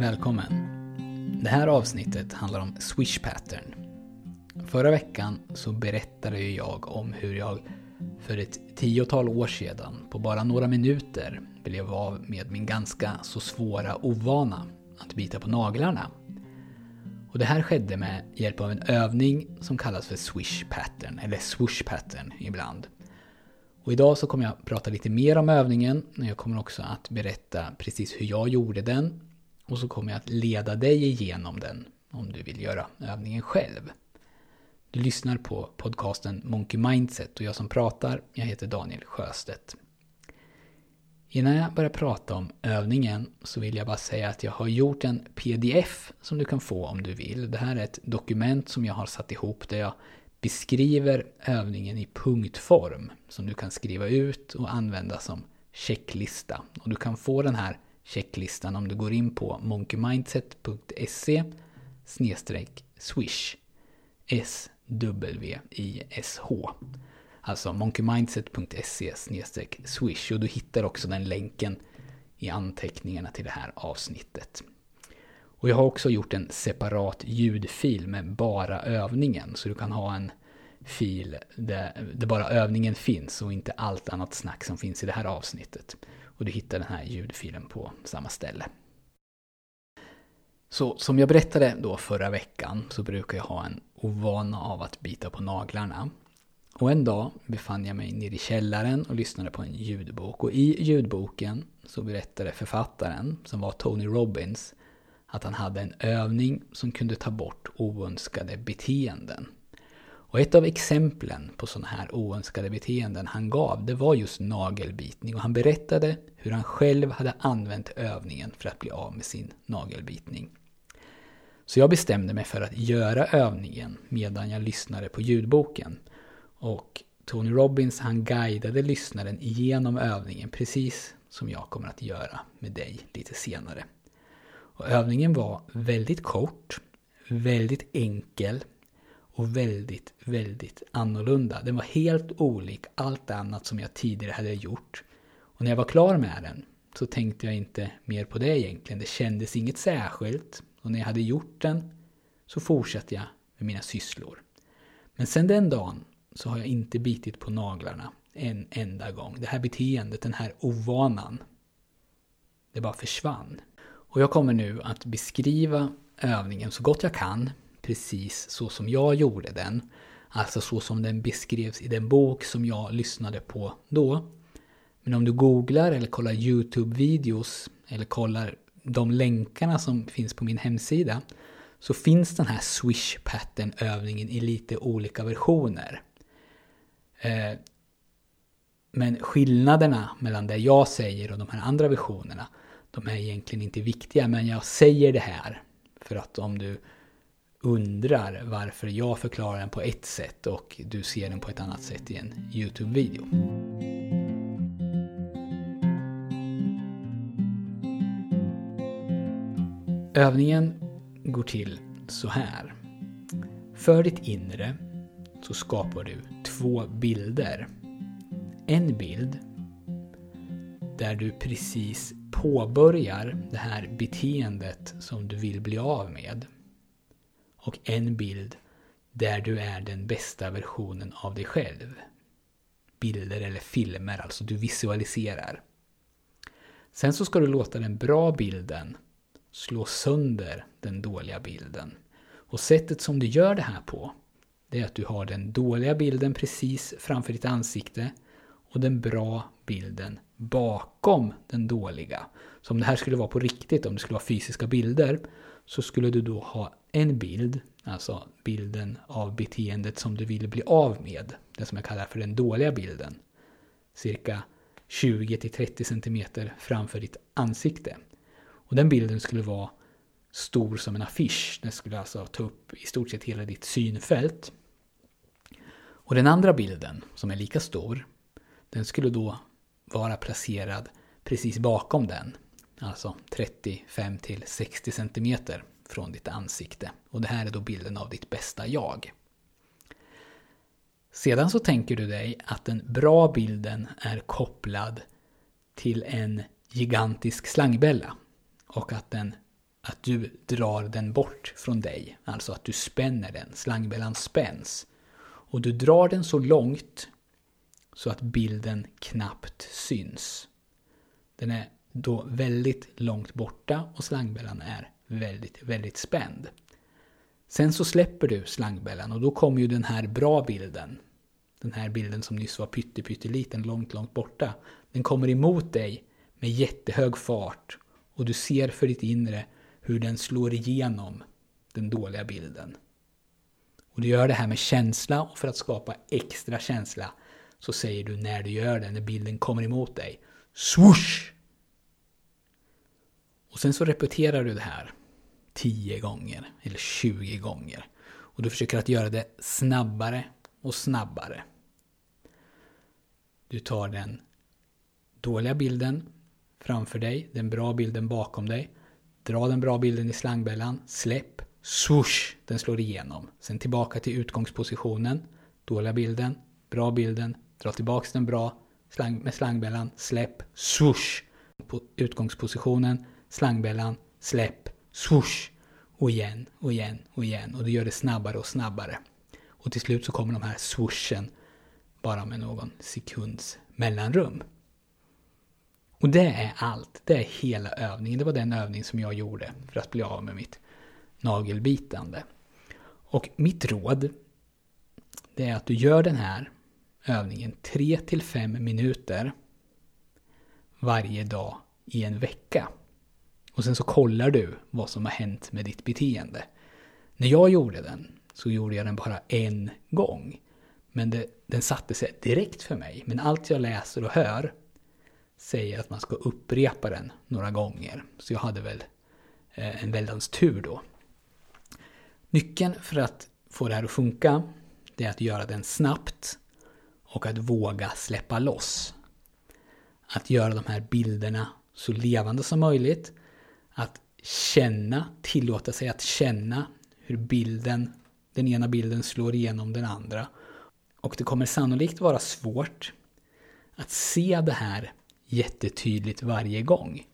Välkommen! Det här avsnittet handlar om swish pattern. Förra veckan så berättade jag om hur jag för ett tiotal år sedan på bara några minuter blev av med min ganska så svåra ovana att bita på naglarna. Och det här skedde med hjälp av en övning som kallas för swish pattern, eller swoosh pattern ibland. Och idag så kommer jag prata lite mer om övningen, men jag kommer också att berätta precis hur jag gjorde den och så kommer jag att leda dig igenom den om du vill göra övningen själv. Du lyssnar på podcasten Monkey Mindset och jag som pratar, jag heter Daniel Sjöstedt. Innan jag börjar prata om övningen så vill jag bara säga att jag har gjort en pdf som du kan få om du vill. Det här är ett dokument som jag har satt ihop där jag beskriver övningen i punktform som du kan skriva ut och använda som checklista. Och du kan få den här checklistan om du går in på monkeymindset.se swish S-W-I-S-H Alltså monkeymindset.se swish och du hittar också den länken i anteckningarna till det här avsnittet. Och jag har också gjort en separat ljudfil med bara övningen så du kan ha en fil där, där bara övningen finns och inte allt annat snack som finns i det här avsnittet. Och du hittar den här ljudfilen på samma ställe. Så som jag berättade då förra veckan så brukar jag ha en ovana av att bita på naglarna. Och en dag befann jag mig nere i källaren och lyssnade på en ljudbok. Och i ljudboken så berättade författaren, som var Tony Robbins, att han hade en övning som kunde ta bort oönskade beteenden. Och ett av exemplen på sådana här oönskade beteenden han gav, det var just nagelbitning. Och han berättade hur han själv hade använt övningen för att bli av med sin nagelbitning. Så jag bestämde mig för att göra övningen medan jag lyssnade på ljudboken. Och Tony Robbins han guidade lyssnaren igenom övningen precis som jag kommer att göra med dig lite senare. Och övningen var väldigt kort, väldigt enkel och väldigt, väldigt annorlunda. Den var helt olik allt annat som jag tidigare hade gjort. Och när jag var klar med den så tänkte jag inte mer på det egentligen. Det kändes inget särskilt. Och när jag hade gjort den så fortsatte jag med mina sysslor. Men sen den dagen så har jag inte bitit på naglarna en enda gång. Det här beteendet, den här ovanan, det bara försvann. Och jag kommer nu att beskriva övningen så gott jag kan, precis så som jag gjorde den. Alltså så som den beskrevs i den bok som jag lyssnade på då. Men om du googlar eller kollar YouTube-videos eller kollar de länkarna som finns på min hemsida så finns den här swish pattern övningen i lite olika versioner. Eh, men skillnaderna mellan det jag säger och de här andra versionerna de är egentligen inte viktiga men jag säger det här för att om du undrar varför jag förklarar den på ett sätt och du ser den på ett annat sätt i en Youtube-video. Övningen går till så här. För ditt inre så skapar du två bilder. En bild där du precis påbörjar det här beteendet som du vill bli av med. Och en bild där du är den bästa versionen av dig själv. Bilder eller filmer, alltså du visualiserar. Sen så ska du låta den bra bilden slå sönder den dåliga bilden. Och sättet som du gör det här på, det är att du har den dåliga bilden precis framför ditt ansikte och den bra bilden bakom den dåliga. Så om det här skulle vara på riktigt, om det skulle vara fysiska bilder, så skulle du då ha en bild, alltså bilden av beteendet som du vill bli av med, det som jag kallar för den dåliga bilden, cirka 20-30 cm framför ditt ansikte. Och den bilden skulle vara stor som en affisch. Den skulle alltså ta upp i stort sett hela ditt synfält. Och den andra bilden, som är lika stor, den skulle då vara placerad precis bakom den. Alltså 35 till 60 cm från ditt ansikte. Och det här är då bilden av ditt bästa jag. Sedan så tänker du dig att den bra bilden är kopplad till en gigantisk slangbella och att den att du drar den bort från dig. Alltså att du spänner den, slangbällan spänns. Och du drar den så långt så att bilden knappt syns. Den är då väldigt långt borta och slangbällan är väldigt, väldigt spänd. Sen så släpper du slangbällan och då kommer ju den här bra bilden. Den här bilden som nyss var pytteliten, långt, långt borta. Den kommer emot dig med jättehög fart och du ser för ditt inre hur den slår igenom den dåliga bilden. Och du gör det här med känsla och för att skapa extra känsla så säger du när du gör det, när bilden kommer emot dig. Swoosh! Och sen så repeterar du det här 10 gånger eller 20 gånger. Och du försöker att göra det snabbare och snabbare. Du tar den dåliga bilden framför dig, den bra bilden bakom dig. Dra den bra bilden i slangbällan, släpp, swoosh, den slår igenom. Sen tillbaka till utgångspositionen, dåliga bilden, bra bilden, dra tillbaks den bra slang, med slangbällan, släpp, swoosh. På utgångspositionen, slangbällan, släpp, swoosh. Och igen och igen och igen. Och du gör det snabbare och snabbare. Och till slut så kommer de här swooshen bara med någon sekunds mellanrum. Och det är allt. Det är hela övningen. Det var den övning som jag gjorde för att bli av med mitt nagelbitande. Och mitt råd det är att du gör den här övningen 3 till 5 minuter varje dag i en vecka. Och sen så kollar du vad som har hänt med ditt beteende. När jag gjorde den så gjorde jag den bara en gång. Men det, den satte sig direkt för mig. Men allt jag läser och hör säger att man ska upprepa den några gånger. Så jag hade väl eh, en väldans tur då. Nyckeln för att få det här att funka det är att göra den snabbt och att våga släppa loss. Att göra de här bilderna så levande som möjligt. Att känna, tillåta sig att känna hur bilden, den ena bilden slår igenom den andra. Och det kommer sannolikt vara svårt att se det här jättetydligt varje gång.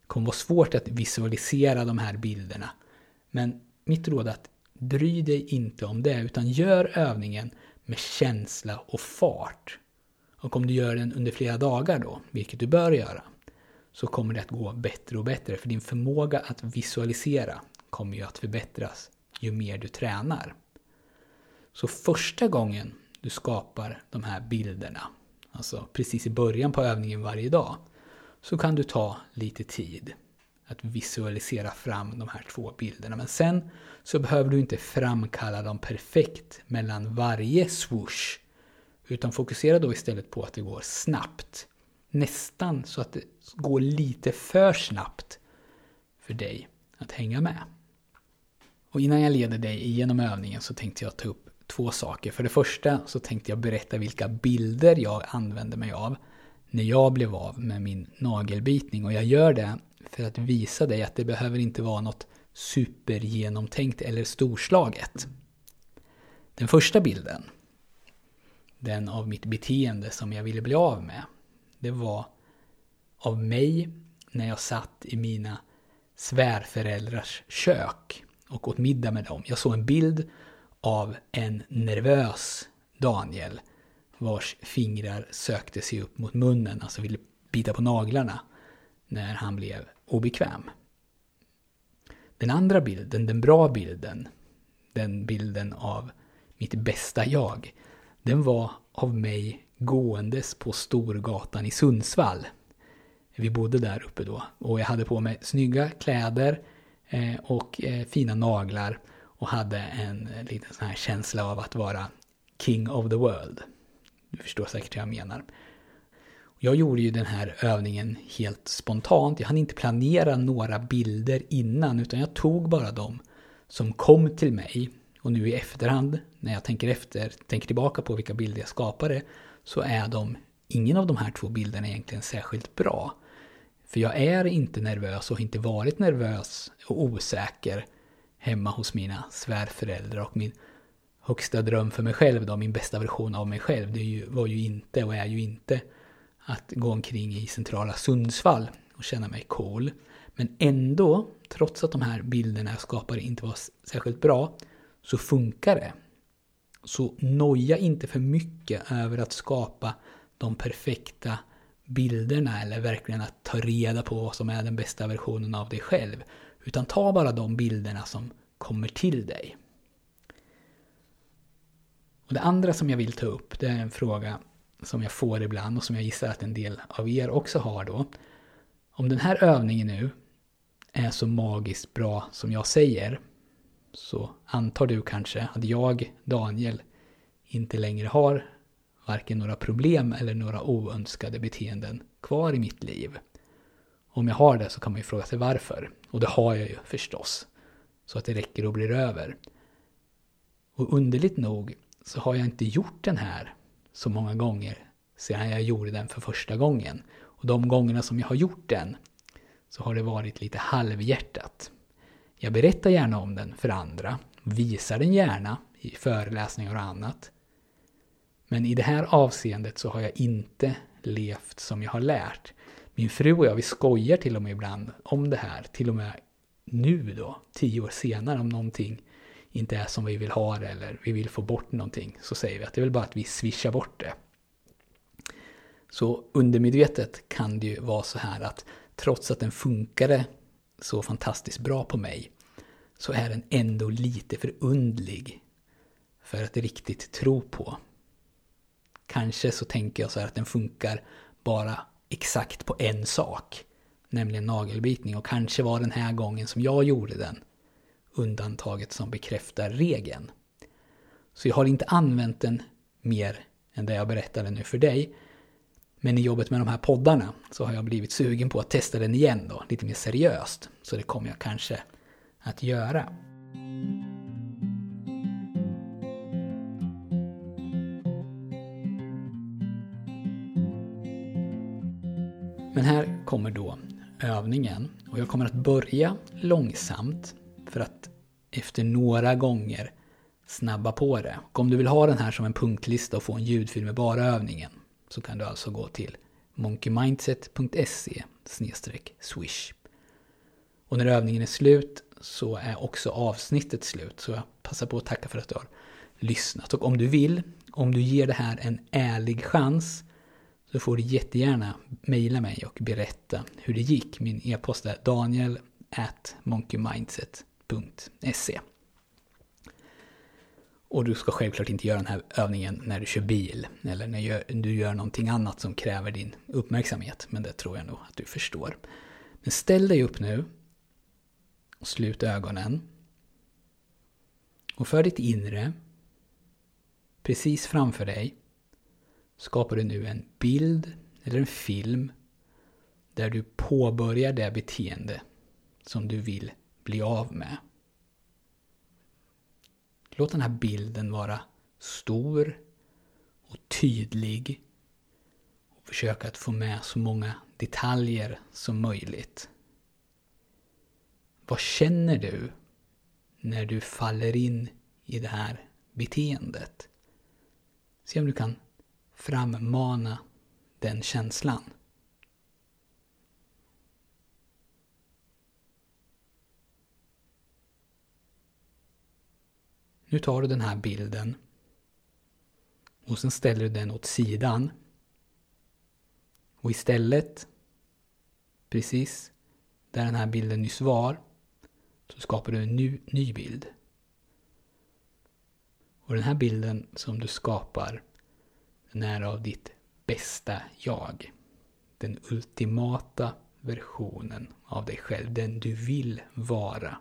Det kommer vara svårt att visualisera de här bilderna. Men mitt råd är att bry dig inte om det, utan gör övningen med känsla och fart. Och om du gör den under flera dagar då, vilket du bör göra, så kommer det att gå bättre och bättre. För din förmåga att visualisera kommer ju att förbättras ju mer du tränar. Så första gången du skapar de här bilderna, alltså precis i början på övningen varje dag, så kan du ta lite tid att visualisera fram de här två bilderna. Men sen så behöver du inte framkalla dem perfekt mellan varje swoosh. Utan fokusera då istället på att det går snabbt. Nästan så att det går lite för snabbt för dig att hänga med. Och innan jag leder dig igenom övningen så tänkte jag ta upp två saker. För det första så tänkte jag berätta vilka bilder jag använde mig av när jag blev av med min nagelbitning. Och jag gör det för att visa dig att det behöver inte vara något supergenomtänkt eller storslaget. Den första bilden, den av mitt beteende som jag ville bli av med, det var av mig när jag satt i mina svärföräldrars kök och åt middag med dem. Jag såg en bild av en nervös Daniel vars fingrar sökte sig upp mot munnen, alltså ville bita på naglarna när han blev obekväm. Den andra bilden, den bra bilden, den bilden av mitt bästa jag, den var av mig gåendes på Storgatan i Sundsvall. Vi bodde där uppe då och jag hade på mig snygga kläder eh, och eh, fina naglar och hade en eh, liten sån här känsla av att vara King of the World. Du förstår säkert vad jag menar. Jag gjorde ju den här övningen helt spontant. Jag hann inte planera några bilder innan utan jag tog bara dem som kom till mig. Och nu i efterhand, när jag tänker efter, tänker tillbaka på vilka bilder jag skapade, så är de, ingen av de här två bilderna egentligen särskilt bra. För jag är inte nervös och har inte varit nervös och osäker hemma hos mina svärföräldrar och min högsta dröm för mig själv då, min bästa version av mig själv, det var ju inte och är ju inte att gå omkring i centrala Sundsvall och känna mig cool. Men ändå, trots att de här bilderna jag skapade inte var särskilt bra, så funkar det. Så noja inte för mycket över att skapa de perfekta bilderna eller verkligen att ta reda på vad som är den bästa versionen av dig själv. Utan ta bara de bilderna som kommer till dig. Och det andra som jag vill ta upp, det är en fråga som jag får ibland och som jag gissar att en del av er också har då. Om den här övningen nu är så magiskt bra som jag säger så antar du kanske att jag, Daniel, inte längre har varken några problem eller några oönskade beteenden kvar i mitt liv. Om jag har det så kan man ju fråga sig varför. Och det har jag ju förstås. Så att det räcker och blir över. Och underligt nog så har jag inte gjort den här så många gånger sedan jag gjorde den för första gången. Och de gångerna som jag har gjort den så har det varit lite halvhjärtat. Jag berättar gärna om den för andra, visar den gärna i föreläsningar och annat. Men i det här avseendet så har jag inte levt som jag har lärt. Min fru och jag, vi skojar till och med ibland om det här, till och med nu då, tio år senare, om någonting inte är som vi vill ha det eller vi vill få bort någonting, så säger vi att det är väl bara att vi swishar bort det. Så undermedvetet kan det ju vara så här att trots att den funkade så fantastiskt bra på mig så är den ändå lite för undlig för att riktigt tro på. Kanske så tänker jag så här att den funkar bara exakt på en sak, nämligen nagelbitning. Och kanske var den här gången som jag gjorde den undantaget som bekräftar regeln. Så jag har inte använt den mer än det jag berättade nu för dig. Men i jobbet med de här poddarna så har jag blivit sugen på att testa den igen då, lite mer seriöst. Så det kommer jag kanske att göra. Men här kommer då övningen och jag kommer att börja långsamt för att efter några gånger snabba på det. Och om du vill ha den här som en punktlista och få en ljudfil med bara övningen så kan du alltså gå till monkeymindset.se swish. Och när övningen är slut så är också avsnittet slut. Så jag passar på att tacka för att du har lyssnat. Och om du vill, om du ger det här en ärlig chans så får du jättegärna mejla mig och berätta hur det gick. Min e-post är daniel at monkeymindset.se och du ska självklart inte göra den här övningen när du kör bil eller när du gör någonting annat som kräver din uppmärksamhet. Men det tror jag nog att du förstår. Men ställ dig upp nu och slut ögonen. Och för ditt inre, precis framför dig, skapar du nu en bild eller en film där du påbörjar det beteende som du vill bli av med. Låt den här bilden vara stor och tydlig. Och försök att få med så många detaljer som möjligt. Vad känner du när du faller in i det här beteendet? Se om du kan frammana den känslan. Nu tar du den här bilden och sen ställer du den åt sidan. Och istället, precis där den här bilden nyss var, så skapar du en ny, ny bild. Och den här bilden som du skapar, den är av ditt bästa jag. Den ultimata versionen av dig själv, den du vill vara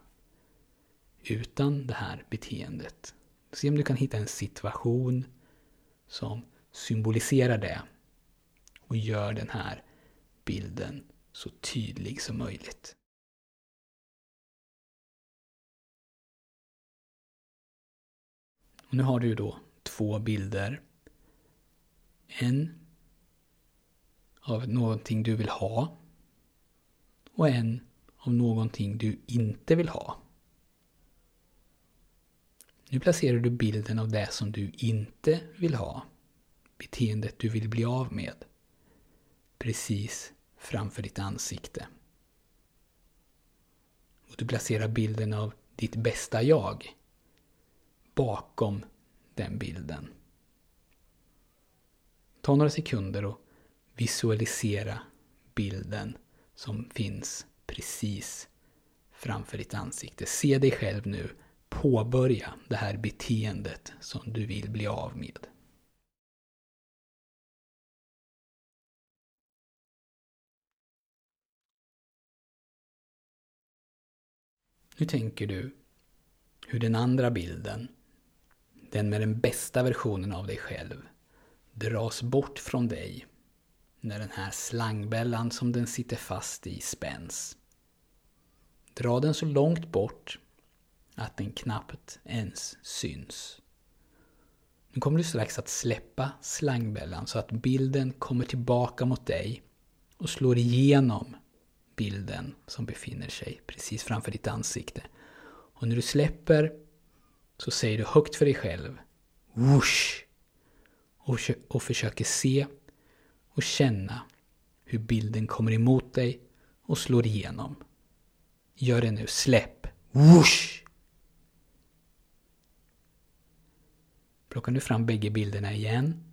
utan det här beteendet. Se om du kan hitta en situation som symboliserar det och gör den här bilden så tydlig som möjligt. Och nu har du då två bilder. En av någonting du vill ha och en av någonting du inte vill ha. Nu placerar du bilden av det som du inte vill ha. Beteendet du vill bli av med. Precis framför ditt ansikte. Och du placerar bilden av ditt bästa jag bakom den bilden. Ta några sekunder och visualisera bilden som finns precis framför ditt ansikte. Se dig själv nu påbörja det här beteendet som du vill bli av med. Nu tänker du hur den andra bilden, den med den bästa versionen av dig själv, dras bort från dig när den här slangbällan som den sitter fast i spänns. Dra den så långt bort att den knappt ens syns. Nu kommer du strax att släppa slangbällan så att bilden kommer tillbaka mot dig och slår igenom bilden som befinner sig precis framför ditt ansikte. Och när du släpper så säger du högt för dig själv Whoosh! Och, och försöker se och känna hur bilden kommer emot dig och slår igenom. Gör det nu, släpp! Whoosh! Plockar nu fram bägge bilderna igen.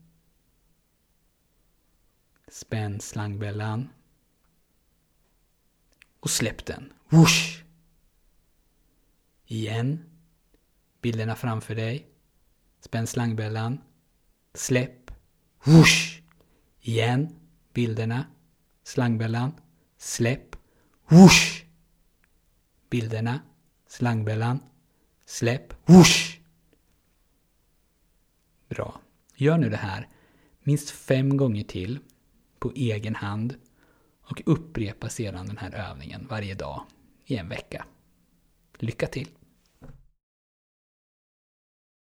Spänn slangbällan. Och släpp den. Whoosh! Igen. Bilderna framför dig. Spänn slangbällan. Släpp. Whoosh! Igen. Bilderna. Slangbällan. Släpp. Whoosh! Bilderna. Slangbällan. Släpp. Whoosh! Bra. Gör nu det här minst fem gånger till på egen hand och upprepa sedan den här övningen varje dag i en vecka. Lycka till!